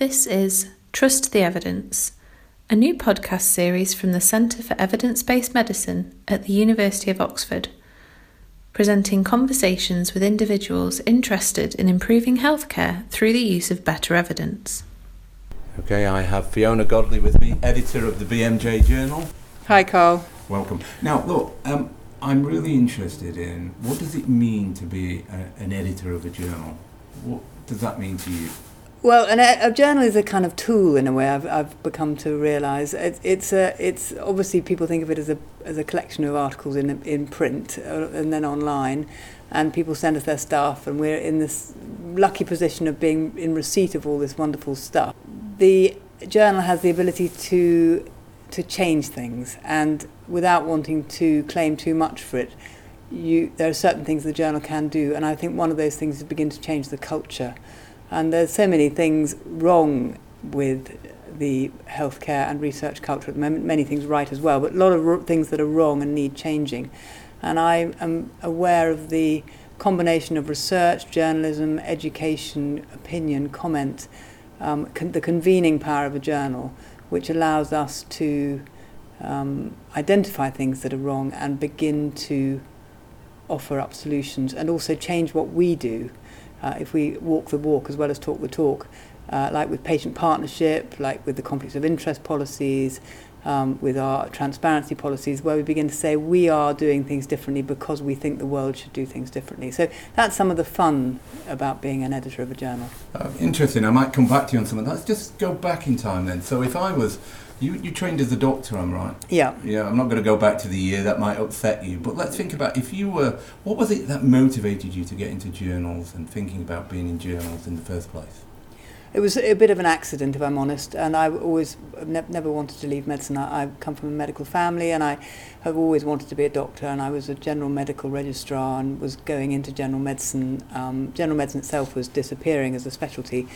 This is Trust the Evidence, a new podcast series from the Centre for Evidence Based Medicine at the University of Oxford, presenting conversations with individuals interested in improving healthcare through the use of better evidence. Okay, I have Fiona Godlee with me, editor of the BMJ Journal. Hi, Carl. Welcome. Now, look, um, I'm really interested in what does it mean to be a, an editor of a journal? What does that mean to you? Well, an, a journal is a kind of tool in a way. I've, I've become to realise it, it's a, it's obviously people think of it as a as a collection of articles in in print uh, and then online, and people send us their stuff, and we're in this lucky position of being in receipt of all this wonderful stuff. The journal has the ability to to change things, and without wanting to claim too much for it, you there are certain things the journal can do, and I think one of those things is begin to change the culture. And there's so many things wrong with the healthcare and research culture at the moment, many things right as well, but a lot of things that are wrong and need changing. And I am aware of the combination of research, journalism, education, opinion, comment, um, con- the convening power of a journal, which allows us to um, identify things that are wrong and begin to offer up solutions and also change what we do uh, if we walk the walk as well as talk the talk, uh, like with patient partnership, like with the conflicts of interest policies, um, with our transparency policies, where we begin to say we are doing things differently because we think the world should do things differently. So that's some of the fun about being an editor of a journal. Uh, interesting. I might come back to you on some of that. Let's just go back in time then. So if I was you, you trained as a doctor, I'm right. Yeah. Yeah. I'm not going to go back to the year that might upset you, but let's think about if you were. What was it that motivated you to get into journals and thinking about being in journals in the first place? it was a bit of an accident, if I'm honest. And I always ne never wanted to leave medicine. I, I come from a medical family, and I have always wanted to be a doctor. And I was a general medical registrar, and was going into general medicine. Um, general medicine itself was disappearing as a specialty,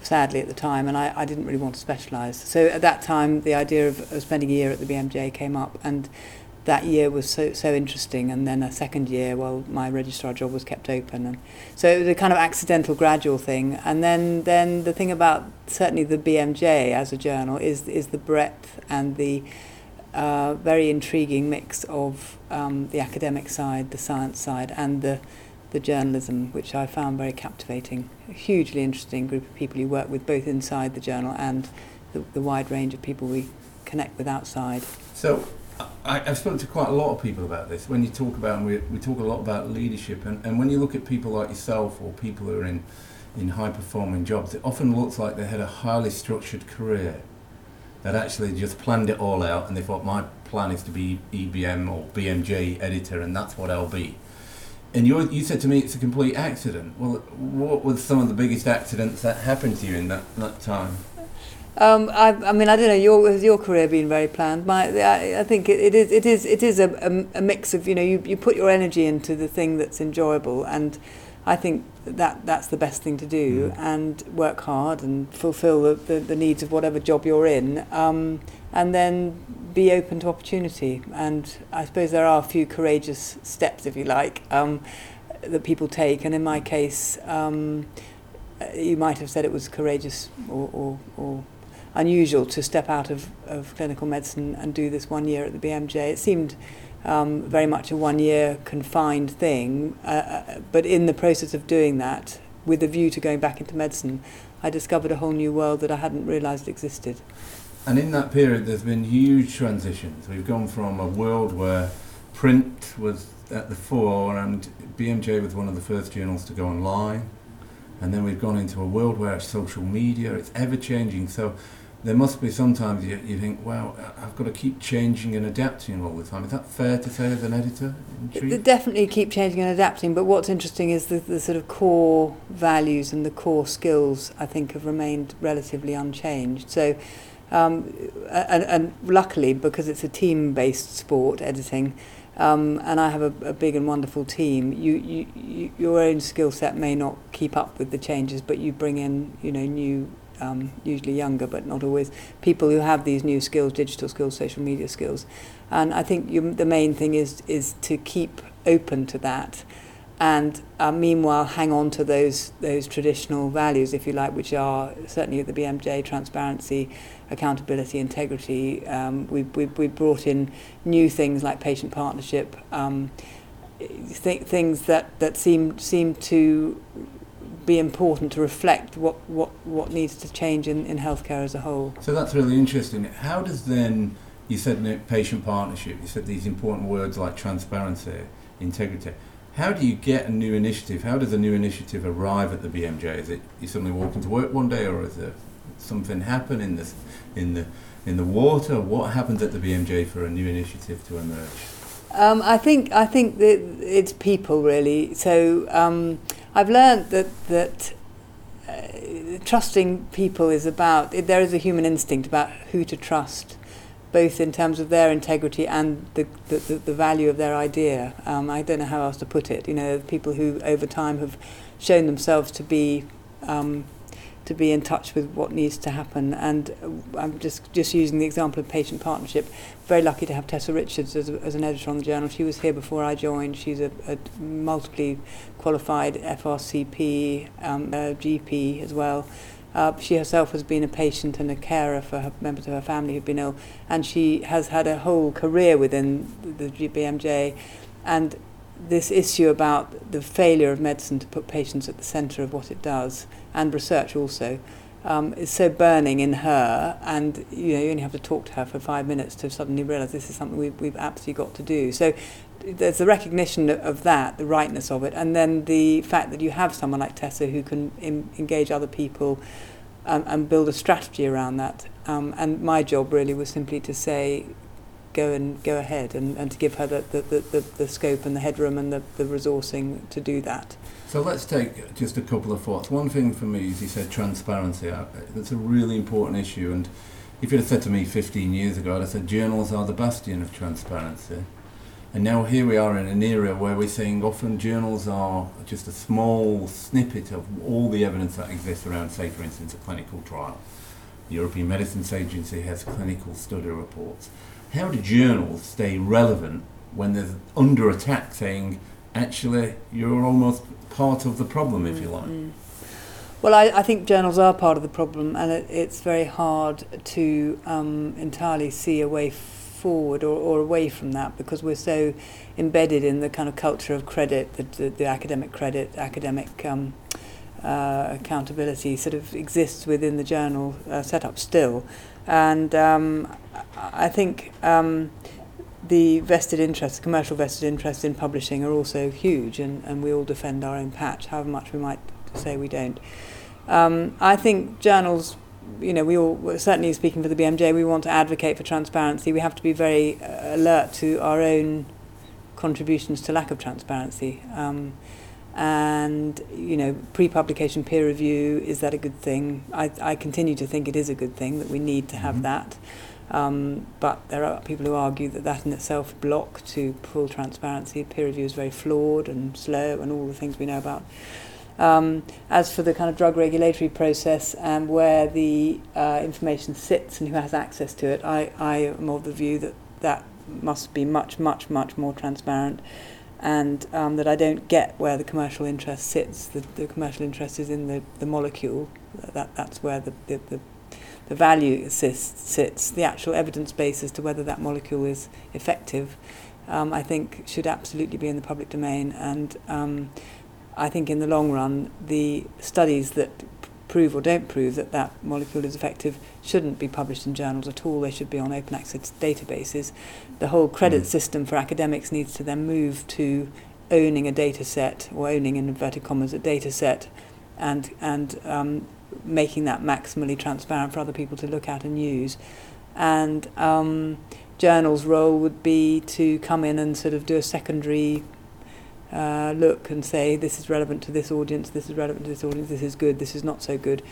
sadly at the time, and I, I didn't really want to specialise. So at that time, the idea of, of spending a year at the BMJ came up, and that year was so so interesting. And then a second year, well, my registrar job was kept open, and so it was a kind of accidental, gradual thing. And then then the thing about certainly the BMJ as a journal is is the breadth and the uh, very intriguing mix of um, the academic side, the science side, and the the journalism, which I found very captivating. A hugely interesting group of people you work with, both inside the journal and the, the wide range of people we connect with outside. So, I, I've spoken to quite a lot of people about this. When you talk about, and we, we talk a lot about leadership, and, and when you look at people like yourself or people who are in, in high performing jobs, it often looks like they had a highly structured career that actually just planned it all out and they thought, my plan is to be EBM or BMJ editor, and that's what I'll be and you you said to me it's a complete accident. Well, what were some of the biggest accidents that happened to you in that, that time? Um, I, I mean, I don't know. Your has your career been very planned? My, I, I think it, it is. It is. It is a, a, a mix of you know you, you put your energy into the thing that's enjoyable, and I think that that's the best thing to do, mm. and work hard and fulfil the, the, the needs of whatever job you're in, um, and then be open to opportunity. And I suppose there are a few courageous steps, if you like, um, that people take. And in my case, um, you might have said it was courageous or, or, or unusual to step out of, of clinical medicine and do this one year at the BMJ. It seemed um, very much a one year confined thing, uh, uh, but in the process of doing that, with a view to going back into medicine, I discovered a whole new world that I hadn't realised existed. And in that period, there's been huge transitions. We've gone from a world where print was at the fore, and BMJ was one of the first journals to go online. And then we've gone into a world where it's social media, it's ever changing. So there must be sometimes you, you think, wow, I've got to keep changing and adapting all the time. Is that fair to say as an editor? Definitely keep changing and adapting, but what's interesting is the, the sort of core values and the core skills, I think, have remained relatively unchanged. So um, and, and luckily, because it's a team-based sport, editing, um, and I have a, a big and wonderful team, you, you, you, your own skill set may not keep up with the changes, but you bring in, you know, new, um, usually younger, but not always, people who have these new skills, digital skills, social media skills. And I think you, the main thing is, is to keep open to that and uh, meanwhile hang on to those those traditional values, if you like, which are certainly at the BMJ transparency, accountability, integrity. Um, we, we we brought in new things like patient partnership, um, th- things that that seem seem to be important to reflect what, what, what needs to change in, in healthcare as a whole. So that's really interesting. How does then, you said patient partnership, you said these important words like transparency, integrity. How do you get a new initiative? How does a new initiative arrive at the BMJ? Is it you suddenly walk into work one day, or is there something happen in the in the in the water? What happens at the BMJ for a new initiative to emerge? Um, I think I think that it's people really. So um, I've learned that that uh, trusting people is about there is a human instinct about who to trust both in terms of their integrity and the, the, the, the value of their idea. Um, I don't know how else to put it. You know, people who over time have shown themselves to be um, to be in touch with what needs to happen. And uh, I'm just, just using the example of patient partnership. Very lucky to have Tessa Richards as, as an editor on the journal. She was here before I joined. She's a, a multiply qualified FRCP, um, uh, GP as well. Uh, she herself has been a patient and a carer for her, members of her family who've been ill, and she has had a whole career within the, the BMJ. And this issue about the failure of medicine to put patients at the centre of what it does, and research also, um, is so burning in her, and you know you only have to talk to her for five minutes to suddenly realise this is something we've, we've absolutely got to do. So there's the recognition of that, the rightness of it, and then the fact that you have someone like Tessa who can engage other people um, and build a strategy around that. Um, and my job really was simply to say, go and go ahead, and, and to give her the, the, the, the scope and the headroom and the, the resourcing to do that. So let's take just a couple of thoughts. One thing for me is you said transparency. That's a really important issue. And if you'd have said to me 15 years ago, I'd have said journals are the bastion of transparency. And now here we are in an era where we're saying often journals are just a small snippet of all the evidence that exists around, say, for instance, a clinical trial. The European Medicines Agency has clinical study reports. How do journals stay relevant when they're under attack saying, actually, you're almost part of the problem, if you like? Mm-hmm. Well, I, I think journals are part of the problem, and it, it's very hard to um, entirely see a way forward or, or away from that because we're so embedded in the kind of culture of credit, the, the, the academic credit, academic um, uh, accountability sort of exists within the journal uh, setup still. And um, I think um, the vested interests, commercial vested interests in publishing are also huge, and, and we all defend our own patch, however much we might say we don't. Um, I think journals you know, we all, certainly speaking for the BMJ, we want to advocate for transparency. We have to be very uh, alert to our own contributions to lack of transparency. Um, and, you know, pre-publication peer review, is that a good thing? I, I continue to think it is a good thing, that we need to have mm-hmm. that. Um, but there are people who argue that that in itself block to full transparency. Peer review is very flawed and slow and all the things we know about. Um, as for the kind of drug regulatory process and where the uh, information sits and who has access to it, I, I am of the view that that must be much, much, much more transparent and um, that I don't get where the commercial interest sits. The, the commercial interest is in the, the molecule. That, that's where the, the, the, the value sits, sits. The actual evidence base as to whether that molecule is effective, um, I think, should absolutely be in the public domain. And um, I think in the long run, the studies that prove or don't prove that that molecule is effective shouldn't be published in journals at all. They should be on open access databases. The whole credit mm. system for academics needs to then move to owning a data set or owning in inverted commas a data set and and um, making that maximally transparent for other people to look at and use. And um, journals' role would be to come in and sort of do a secondary uh, look and say this is relevant to this audience, this is relevant to this audience, this is good, this is not so good.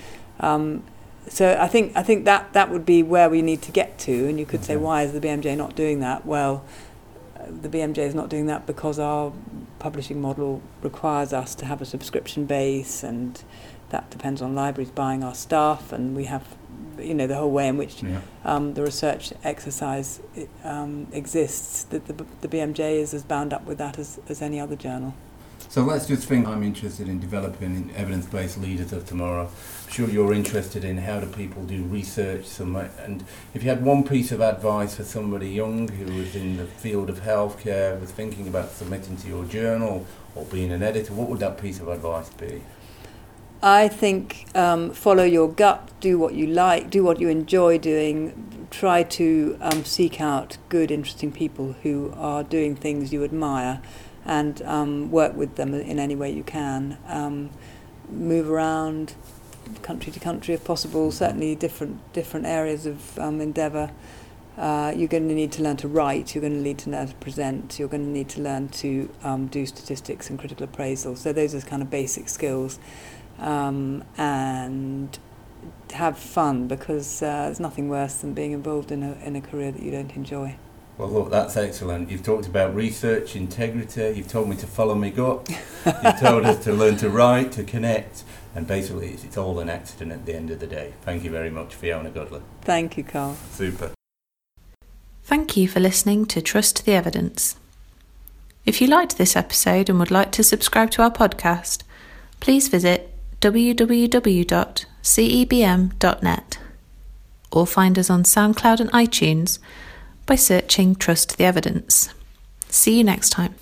Um, so I think I think that that would be where we need to get to. And you could okay. say, why is the BMJ not doing that? Well, uh, the BMJ is not doing that because our publishing model requires us to have a subscription base, and that depends on libraries buying our stuff, and we have you know the whole way in which yeah. um, the research exercise um, exists. That the, the BMJ is as bound up with that as, as any other journal. So let's just think I'm interested in developing evidence-based leaders of tomorrow. I'm sure you're interested in how do people do research. And if you had one piece of advice for somebody young who was in the field of healthcare, was thinking about submitting to your journal or being an editor, what would that piece of advice be? I think um, follow your gut, do what you like, do what you enjoy doing. Try to um, seek out good, interesting people who are doing things you admire and um, work with them in any way you can. Um, move around country to country if possible, certainly different, different areas of um, endeavour. Uh, you're going to need to learn to write, you're going to need to learn to present, you're going to need to learn to um, do statistics and critical appraisal. So those are kind of basic skills. Um, and have fun because uh, there's nothing worse than being involved in a, in a career that you don't enjoy. Well, look, that's excellent. You've talked about research, integrity. You've told me to follow my gut. You've told us to learn to write, to connect, and basically it's, it's all an accident at the end of the day. Thank you very much, Fiona Godlee. Thank you, Carl. Super. Thank you for listening to Trust the Evidence. If you liked this episode and would like to subscribe to our podcast, please visit www.cebm.net or find us on SoundCloud and iTunes by searching Trust the Evidence. See you next time.